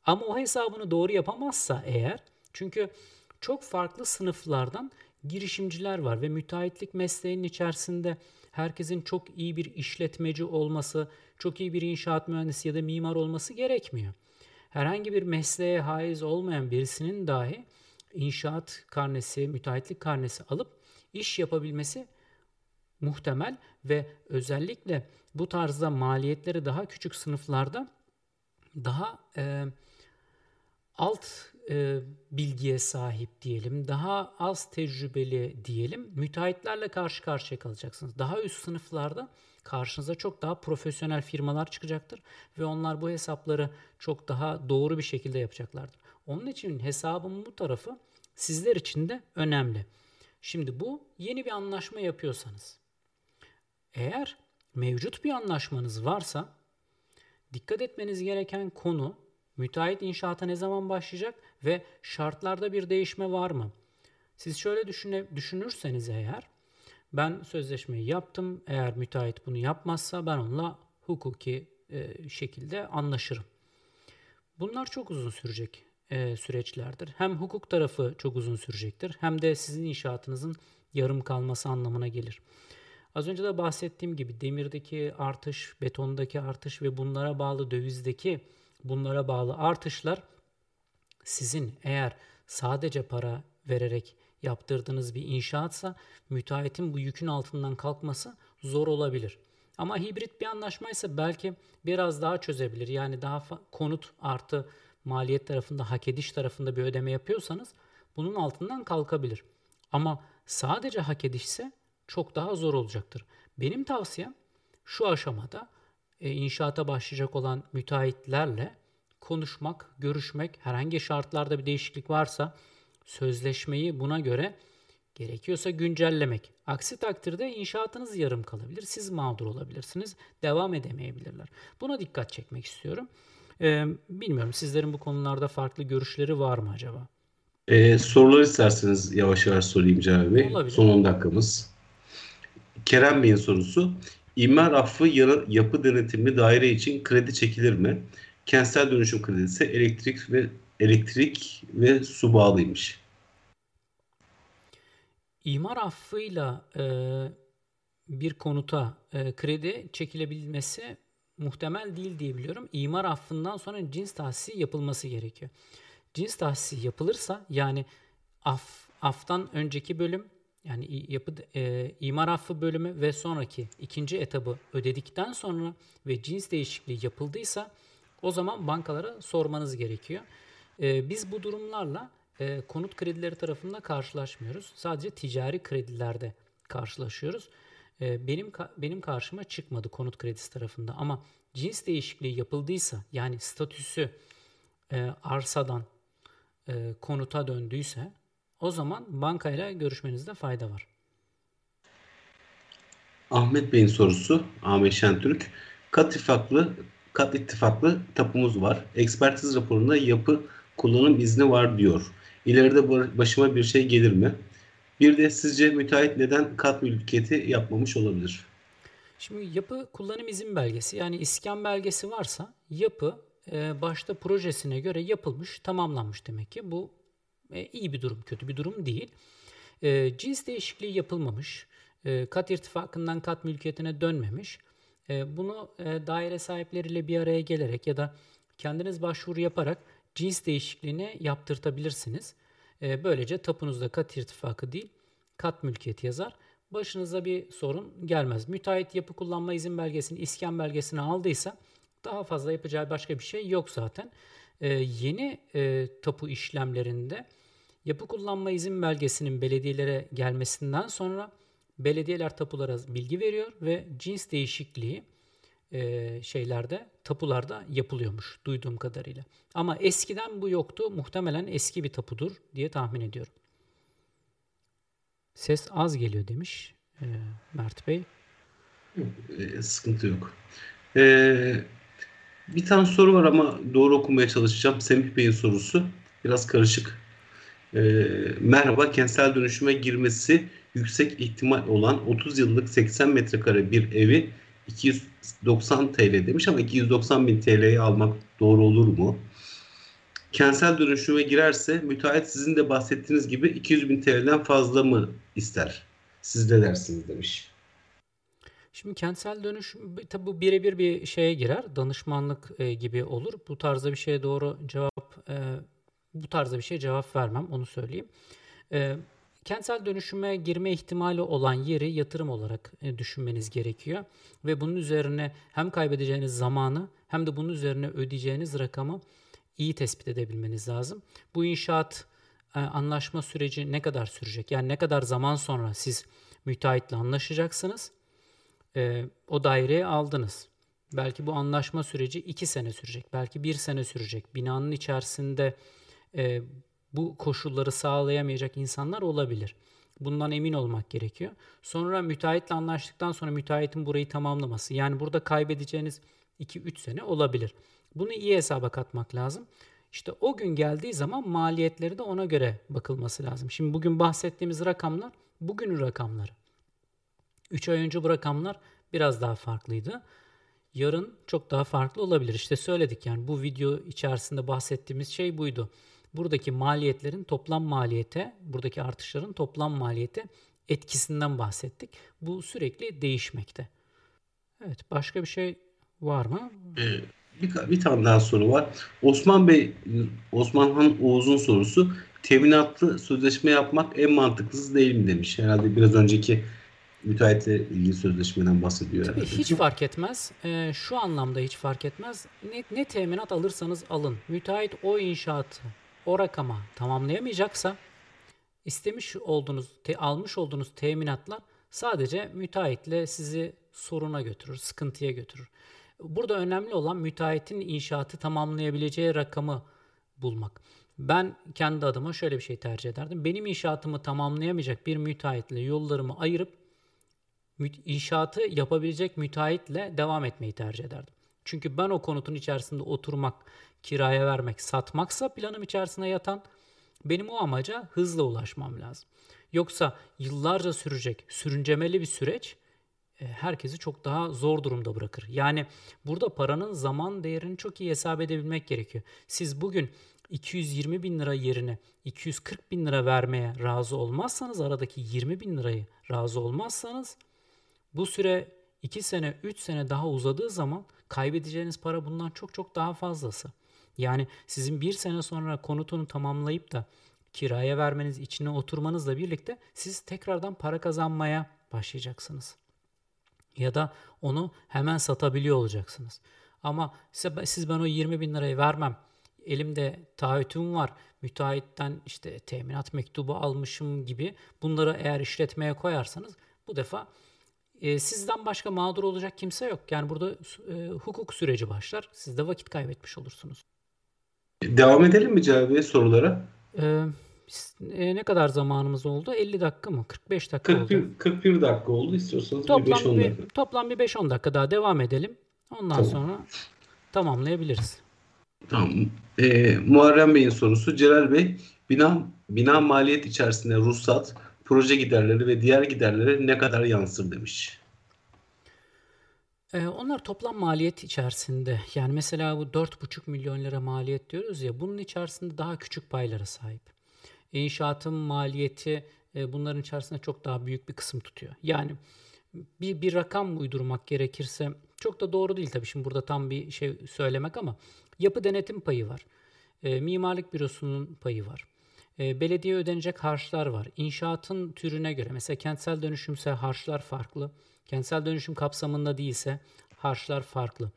ama o hesabını doğru yapamazsa eğer çünkü çok farklı sınıflardan girişimciler var ve müteahhitlik mesleğinin içerisinde herkesin çok iyi bir işletmeci olması, çok iyi bir inşaat mühendisi ya da mimar olması gerekmiyor. Herhangi bir mesleğe haiz olmayan birisinin dahi inşaat karnesi, müteahhitlik karnesi alıp iş yapabilmesi muhtemel ve özellikle bu tarzda maliyetleri daha küçük sınıflarda daha e, alt e, bilgiye sahip diyelim, daha az tecrübeli diyelim müteahhitlerle karşı karşıya kalacaksınız. Daha üst sınıflarda karşınıza çok daha profesyonel firmalar çıkacaktır ve onlar bu hesapları çok daha doğru bir şekilde yapacaklardır. Onun için hesabın bu tarafı sizler için de önemli. Şimdi bu yeni bir anlaşma yapıyorsanız eğer mevcut bir anlaşmanız varsa dikkat etmeniz gereken konu müteahhit inşaata ne zaman başlayacak ve şartlarda bir değişme var mı? Siz şöyle düşüne, düşünürseniz eğer ben sözleşmeyi yaptım. Eğer müteahhit bunu yapmazsa ben onunla hukuki e, şekilde anlaşırım. Bunlar çok uzun sürecek e, süreçlerdir. Hem hukuk tarafı çok uzun sürecektir hem de sizin inşaatınızın yarım kalması anlamına gelir. Az önce de bahsettiğim gibi demirdeki artış, betondaki artış ve bunlara bağlı dövizdeki bunlara bağlı artışlar sizin eğer sadece para vererek yaptırdığınız bir inşaatsa müteahhitin bu yükün altından kalkması zor olabilir. Ama hibrit bir anlaşmaysa belki biraz daha çözebilir. Yani daha konut artı maliyet tarafında, hak ediş tarafında bir ödeme yapıyorsanız bunun altından kalkabilir. Ama sadece hak edişse çok daha zor olacaktır. Benim tavsiyem şu aşamada inşaata başlayacak olan müteahhitlerle konuşmak, görüşmek, herhangi şartlarda bir değişiklik varsa sözleşmeyi buna göre gerekiyorsa güncellemek. Aksi takdirde inşaatınız yarım kalabilir. Siz mağdur olabilirsiniz. Devam edemeyebilirler. Buna dikkat çekmek istiyorum. Ee, bilmiyorum sizlerin bu konularda farklı görüşleri var mı acaba? Ee, sorular isterseniz yavaş yavaş sorayım Cevap Bey. Olabilir. Son 10 dakikamız. Kerem Bey'in sorusu. İmar affı yapı denetimli daire için kredi çekilir mi? Kentsel dönüşüm kredisi elektrik ve elektrik ve su bağlıymış. İmar affıyla e, bir konuta e, kredi çekilebilmesi muhtemel değil diye biliyorum. İmar affından sonra cins tahsisi yapılması gerekiyor. Cins tahsisi yapılırsa yani af aftan önceki bölüm yani yapı e, imar affı bölümü ve sonraki ikinci etabı ödedikten sonra ve cins değişikliği yapıldıysa o zaman bankalara sormanız gerekiyor. E, biz bu durumlarla e, konut kredileri tarafında karşılaşmıyoruz. Sadece ticari kredilerde karşılaşıyoruz. E, benim benim karşıma çıkmadı konut kredisi tarafında ama cins değişikliği yapıldıysa yani statüsü e, arsadan e, konuta döndüyse o zaman bankayla görüşmenizde fayda var. Ahmet Bey'in sorusu, Ahmet Şentürk. Kat ittifaklı, kat ittifaklı tapumuz var. Ekspertiz raporunda yapı kullanım izni var diyor. İleride başıma bir şey gelir mi? Bir de sizce müteahhit neden kat mülkiyeti yapmamış olabilir? Şimdi yapı kullanım izin belgesi yani iskan belgesi varsa yapı e, başta projesine göre yapılmış, tamamlanmış demek ki. Bu e, iyi bir durum, kötü bir durum değil. E, cins değişikliği yapılmamış, kat irtifakından kat mülkiyetine dönmemiş. Bunu daire sahipleriyle bir araya gelerek ya da kendiniz başvuru yaparak cins değişikliğini yaptırtabilirsiniz. Böylece tapunuzda kat irtifakı değil, kat mülkiyeti yazar başınıza bir sorun gelmez. Müteahhit yapı kullanma izin belgesini, iskan belgesini aldıysa daha fazla yapacağı başka bir şey yok zaten. Ee, yeni e, tapu işlemlerinde yapı kullanma izin belgesinin belediyelere gelmesinden sonra belediyeler tapulara bilgi veriyor ve cins değişikliği e, şeylerde tapularda yapılıyormuş duyduğum kadarıyla. Ama eskiden bu yoktu. Muhtemelen eski bir tapudur diye tahmin ediyorum. Ses az geliyor demiş e, Mert Bey. E, sıkıntı yok. E, bir tane soru var ama doğru okumaya çalışacağım. Semih Bey'in sorusu. Biraz karışık. E, merhaba, kentsel dönüşüme girmesi yüksek ihtimal olan 30 yıllık 80 metrekare bir evi 290 TL demiş ama 290 bin TL'ye almak doğru olur mu? kentsel dönüşüme girerse müteahhit sizin de bahsettiğiniz gibi 200 bin TL'den fazla mı ister? Siz ne dersiniz demiş. Şimdi kentsel dönüşüm tabi bu birebir bir şeye girer. Danışmanlık e, gibi olur. Bu tarzda bir şeye doğru cevap e, bu tarzda bir şeye cevap vermem onu söyleyeyim. E, kentsel dönüşüme girme ihtimali olan yeri yatırım olarak e, düşünmeniz gerekiyor ve bunun üzerine hem kaybedeceğiniz zamanı hem de bunun üzerine ödeyeceğiniz rakamı iyi tespit edebilmeniz lazım. Bu inşaat e, anlaşma süreci ne kadar sürecek? Yani ne kadar zaman sonra siz müteahhitle anlaşacaksınız? E, o daireyi aldınız. Belki bu anlaşma süreci iki sene sürecek. Belki bir sene sürecek. Binanın içerisinde e, bu koşulları sağlayamayacak insanlar olabilir. Bundan emin olmak gerekiyor. Sonra müteahhitle anlaştıktan sonra müteahhitin burayı tamamlaması. Yani burada kaybedeceğiniz 2-3 sene olabilir. Bunu iyi hesaba katmak lazım. İşte o gün geldiği zaman maliyetleri de ona göre bakılması lazım. Şimdi bugün bahsettiğimiz rakamlar bugünün rakamları. 3 ay önce bu rakamlar biraz daha farklıydı. Yarın çok daha farklı olabilir. İşte söyledik yani bu video içerisinde bahsettiğimiz şey buydu. Buradaki maliyetlerin toplam maliyete, buradaki artışların toplam maliyete etkisinden bahsettik. Bu sürekli değişmekte. Evet, başka bir şey var mı? Evet bir, bir tane daha soru var. Osman Bey, Osman Han Oğuz'un sorusu. Teminatlı sözleşme yapmak en mantıklısı değil mi demiş. Herhalde biraz önceki müteahhitle ilgili sözleşmeden bahsediyor. Tabii herhalde. hiç fark etmez. Ee, şu anlamda hiç fark etmez. Ne, ne teminat alırsanız alın. Müteahhit o inşaatı o rakama tamamlayamayacaksa istemiş olduğunuz, te, almış olduğunuz teminatlar sadece müteahhitle sizi soruna götürür, sıkıntıya götürür. Burada önemli olan müteahhitin inşaatı tamamlayabileceği rakamı bulmak. Ben kendi adıma şöyle bir şey tercih ederdim. Benim inşaatımı tamamlayamayacak bir müteahhitle yollarımı ayırıp inşaatı yapabilecek müteahhitle devam etmeyi tercih ederdim. Çünkü ben o konutun içerisinde oturmak, kiraya vermek, satmaksa planım içerisinde yatan benim o amaca hızla ulaşmam lazım. Yoksa yıllarca sürecek, sürüncemeli bir süreç e, herkesi çok daha zor durumda bırakır. Yani burada paranın zaman değerini çok iyi hesap edebilmek gerekiyor. Siz bugün 220 bin lira yerine 240 bin lira vermeye razı olmazsanız aradaki 20 bin lirayı razı olmazsanız bu süre 2 sene 3 sene daha uzadığı zaman kaybedeceğiniz para bundan çok çok daha fazlası. Yani sizin bir sene sonra konutunu tamamlayıp da kiraya vermeniz, içine oturmanızla birlikte siz tekrardan para kazanmaya başlayacaksınız ya da onu hemen satabiliyor olacaksınız. Ama siz ben o 20 bin lirayı vermem. Elimde taahhütüm var. Müteahhitten işte teminat mektubu almışım gibi bunları eğer işletmeye koyarsanız bu defa e, sizden başka mağdur olacak kimse yok. Yani burada e, hukuk süreci başlar. Siz de vakit kaybetmiş olursunuz. Devam edelim mi Cevap sorulara? Ee, e, ne kadar zamanımız oldu? 50 dakika mı? 45 dakika 41, oldu. 41 dakika oldu. İstiyorsanız toplam bir 5-10 dakika. Toplam bir 5-10 dakika daha devam edelim. Ondan tamam. sonra tamamlayabiliriz. Tamam. Ee, Muharrem Bey'in sorusu. Celal Bey, bina, bina maliyet içerisinde ruhsat, proje giderleri ve diğer giderlere ne kadar yansır demiş. Ee, onlar toplam maliyet içerisinde. Yani mesela bu 4,5 milyon lira maliyet diyoruz ya bunun içerisinde daha küçük paylara sahip. İnşaatın maliyeti e, bunların içerisinde çok daha büyük bir kısım tutuyor. Yani bir, bir rakam uydurmak gerekirse çok da doğru değil tabii şimdi burada tam bir şey söylemek ama yapı denetim payı var. E, mimarlık bürosunun payı var. E, belediye ödenecek harçlar var. İnşaatın türüne göre mesela kentsel dönüşümse harçlar farklı. Kentsel dönüşüm kapsamında değilse harçlar farklı.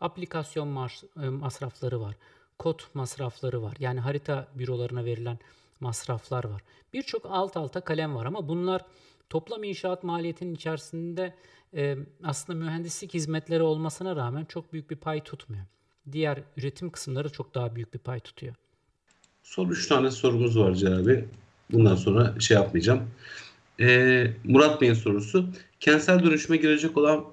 Aplikasyon masrafları var. Kod masrafları var. Yani harita bürolarına verilen masraflar var. Birçok alt alta kalem var ama bunlar toplam inşaat maliyetinin içerisinde e, aslında mühendislik hizmetleri olmasına rağmen çok büyük bir pay tutmuyor. Diğer üretim kısımları çok daha büyük bir pay tutuyor. Son üç tane sorumuz var Celabi. Bundan sonra şey yapmayacağım. Ee, Murat Bey'in sorusu. Kentsel dönüşüme girecek olan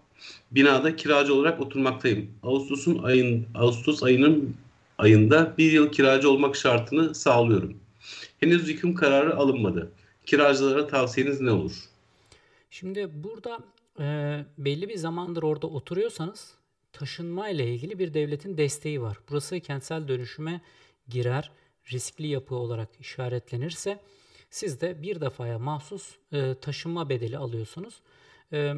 binada kiracı olarak oturmaktayım. Ağustos'un ayın Ağustos ayının ayında bir yıl kiracı olmak şartını sağlıyorum. Henüz hüküm kararı alınmadı. Kiracılara tavsiyeniz ne olur? Şimdi burada e, belli bir zamandır orada oturuyorsanız taşınma ile ilgili bir devletin desteği var. Burası kentsel dönüşüme girer, riskli yapı olarak işaretlenirse siz de bir defaya mahsus e, taşınma bedeli alıyorsunuz. E,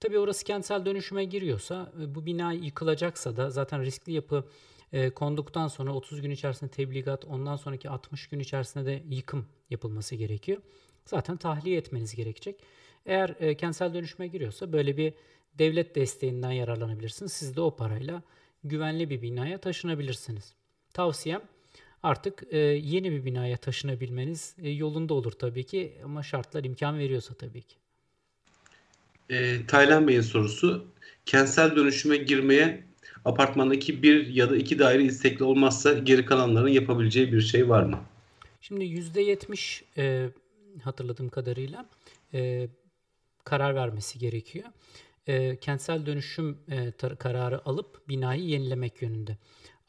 tabii orası kentsel dönüşüme giriyorsa e, bu bina yıkılacaksa da zaten riskli yapı e, konduktan sonra 30 gün içerisinde tebligat, ondan sonraki 60 gün içerisinde de yıkım yapılması gerekiyor. Zaten tahliye etmeniz gerekecek. Eğer e, kentsel dönüşüme giriyorsa böyle bir devlet desteğinden yararlanabilirsiniz. Siz de o parayla güvenli bir binaya taşınabilirsiniz. Tavsiyem artık e, yeni bir binaya taşınabilmeniz e, yolunda olur tabii ki ama şartlar imkan veriyorsa tabii ki. E, Taylan Bey'in sorusu kentsel dönüşüme girmeye apartmandaki bir ya da iki daire istekli olmazsa geri kalanların yapabileceği bir şey var mı? Şimdi %70 e, hatırladığım kadarıyla e, karar vermesi gerekiyor. E, kentsel dönüşüm e, tar- kararı alıp binayı yenilemek yönünde.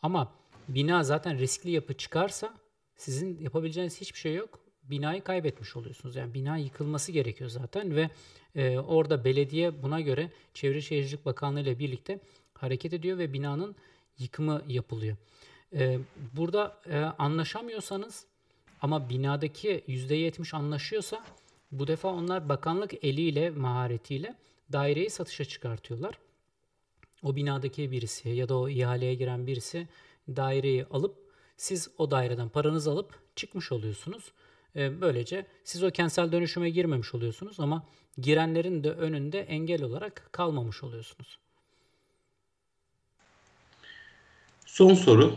Ama bina zaten riskli yapı çıkarsa sizin yapabileceğiniz hiçbir şey yok. Binayı kaybetmiş oluyorsunuz. Yani bina yıkılması gerekiyor zaten ve e, orada belediye buna göre Çevre Şehircilik Bakanlığı ile birlikte hareket ediyor ve binanın yıkımı yapılıyor. Ee, burada e, anlaşamıyorsanız ama binadaki %70 anlaşıyorsa bu defa onlar bakanlık eliyle, maharetiyle daireyi satışa çıkartıyorlar. O binadaki birisi ya da o ihaleye giren birisi daireyi alıp siz o daireden paranızı alıp çıkmış oluyorsunuz. Ee, böylece siz o kentsel dönüşüme girmemiş oluyorsunuz ama girenlerin de önünde engel olarak kalmamış oluyorsunuz. Son soru.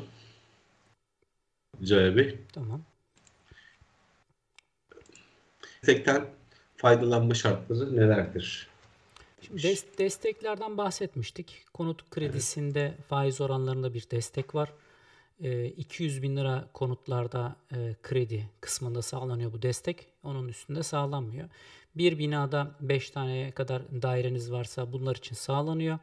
Cahil Bey. Tamam. Destekten faydalanma şartları nelerdir? Şimdi des- desteklerden bahsetmiştik. Konut kredisinde evet. faiz oranlarında bir destek var. E, 200 bin lira konutlarda e, kredi kısmında sağlanıyor bu destek. Onun üstünde sağlanmıyor. Bir binada 5 taneye kadar daireniz varsa bunlar için sağlanıyor.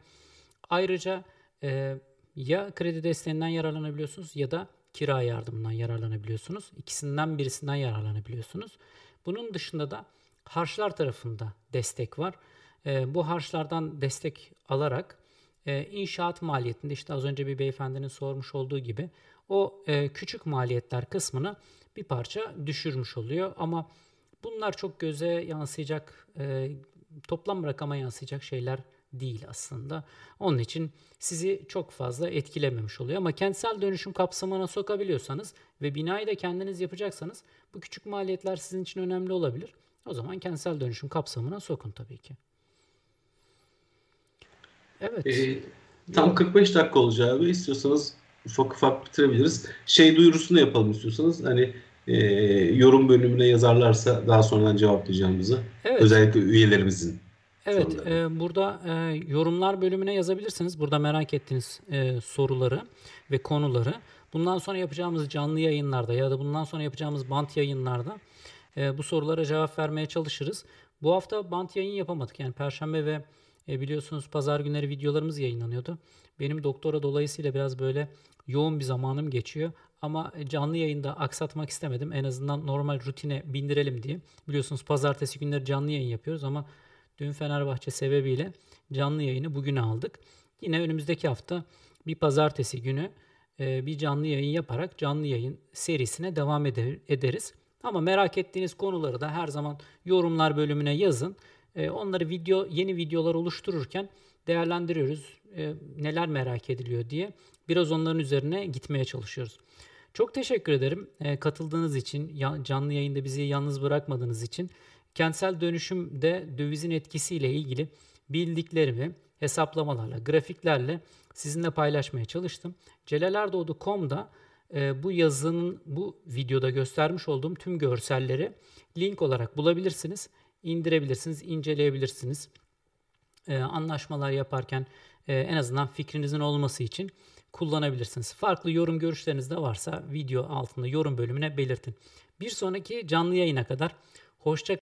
Ayrıca e, ya kredi desteğinden yararlanabiliyorsunuz ya da kira yardımından yararlanabiliyorsunuz. İkisinden birisinden yararlanabiliyorsunuz. Bunun dışında da harçlar tarafında destek var. E, bu harçlardan destek alarak e, inşaat maliyetinde işte az önce bir beyefendinin sormuş olduğu gibi o e, küçük maliyetler kısmını bir parça düşürmüş oluyor. Ama bunlar çok göze yansıyacak, e, toplam rakama yansıyacak şeyler değil aslında. Onun için sizi çok fazla etkilememiş oluyor. Ama kentsel dönüşüm kapsamına sokabiliyorsanız ve binayı da kendiniz yapacaksanız bu küçük maliyetler sizin için önemli olabilir. O zaman kentsel dönüşüm kapsamına sokun tabii ki. Evet. Ee, tam 45 dakika olacağı ve istiyorsanız ufak ufak bitirebiliriz. Şey duyurusunu yapalım istiyorsanız. Hani e, yorum bölümüne yazarlarsa daha sonradan cevaplayacağımızı. Evet. Özellikle üyelerimizin. Evet, e, burada e, yorumlar bölümüne yazabilirsiniz. Burada merak ettiğiniz e, soruları ve konuları. Bundan sonra yapacağımız canlı yayınlarda ya da bundan sonra yapacağımız bant yayınlarda e, bu sorulara cevap vermeye çalışırız. Bu hafta bant yayın yapamadık. Yani perşembe ve e, biliyorsunuz pazar günleri videolarımız yayınlanıyordu. Benim doktora dolayısıyla biraz böyle yoğun bir zamanım geçiyor. Ama canlı yayında aksatmak istemedim. En azından normal rutine bindirelim diye. Biliyorsunuz pazartesi günleri canlı yayın yapıyoruz ama dün Fenerbahçe sebebiyle canlı yayını bugüne aldık. Yine önümüzdeki hafta bir pazartesi günü e, bir canlı yayın yaparak canlı yayın serisine devam ederiz. Ama merak ettiğiniz konuları da her zaman yorumlar bölümüne yazın. E, onları video yeni videolar oluştururken değerlendiriyoruz. E, neler merak ediliyor diye biraz onların üzerine gitmeye çalışıyoruz. Çok teşekkür ederim katıldığınız için, canlı yayında bizi yalnız bırakmadığınız için. Kentsel dönüşümde dövizin etkisiyle ilgili bildiklerimi hesaplamalarla, grafiklerle sizinle paylaşmaya çalıştım. celalerdoğdu.com'da e, bu yazının bu videoda göstermiş olduğum tüm görselleri link olarak bulabilirsiniz. İndirebilirsiniz, inceleyebilirsiniz. E, anlaşmalar yaparken e, en azından fikrinizin olması için kullanabilirsiniz. Farklı yorum görüşleriniz de varsa video altında yorum bölümüne belirtin. Bir sonraki canlı yayına kadar hoşça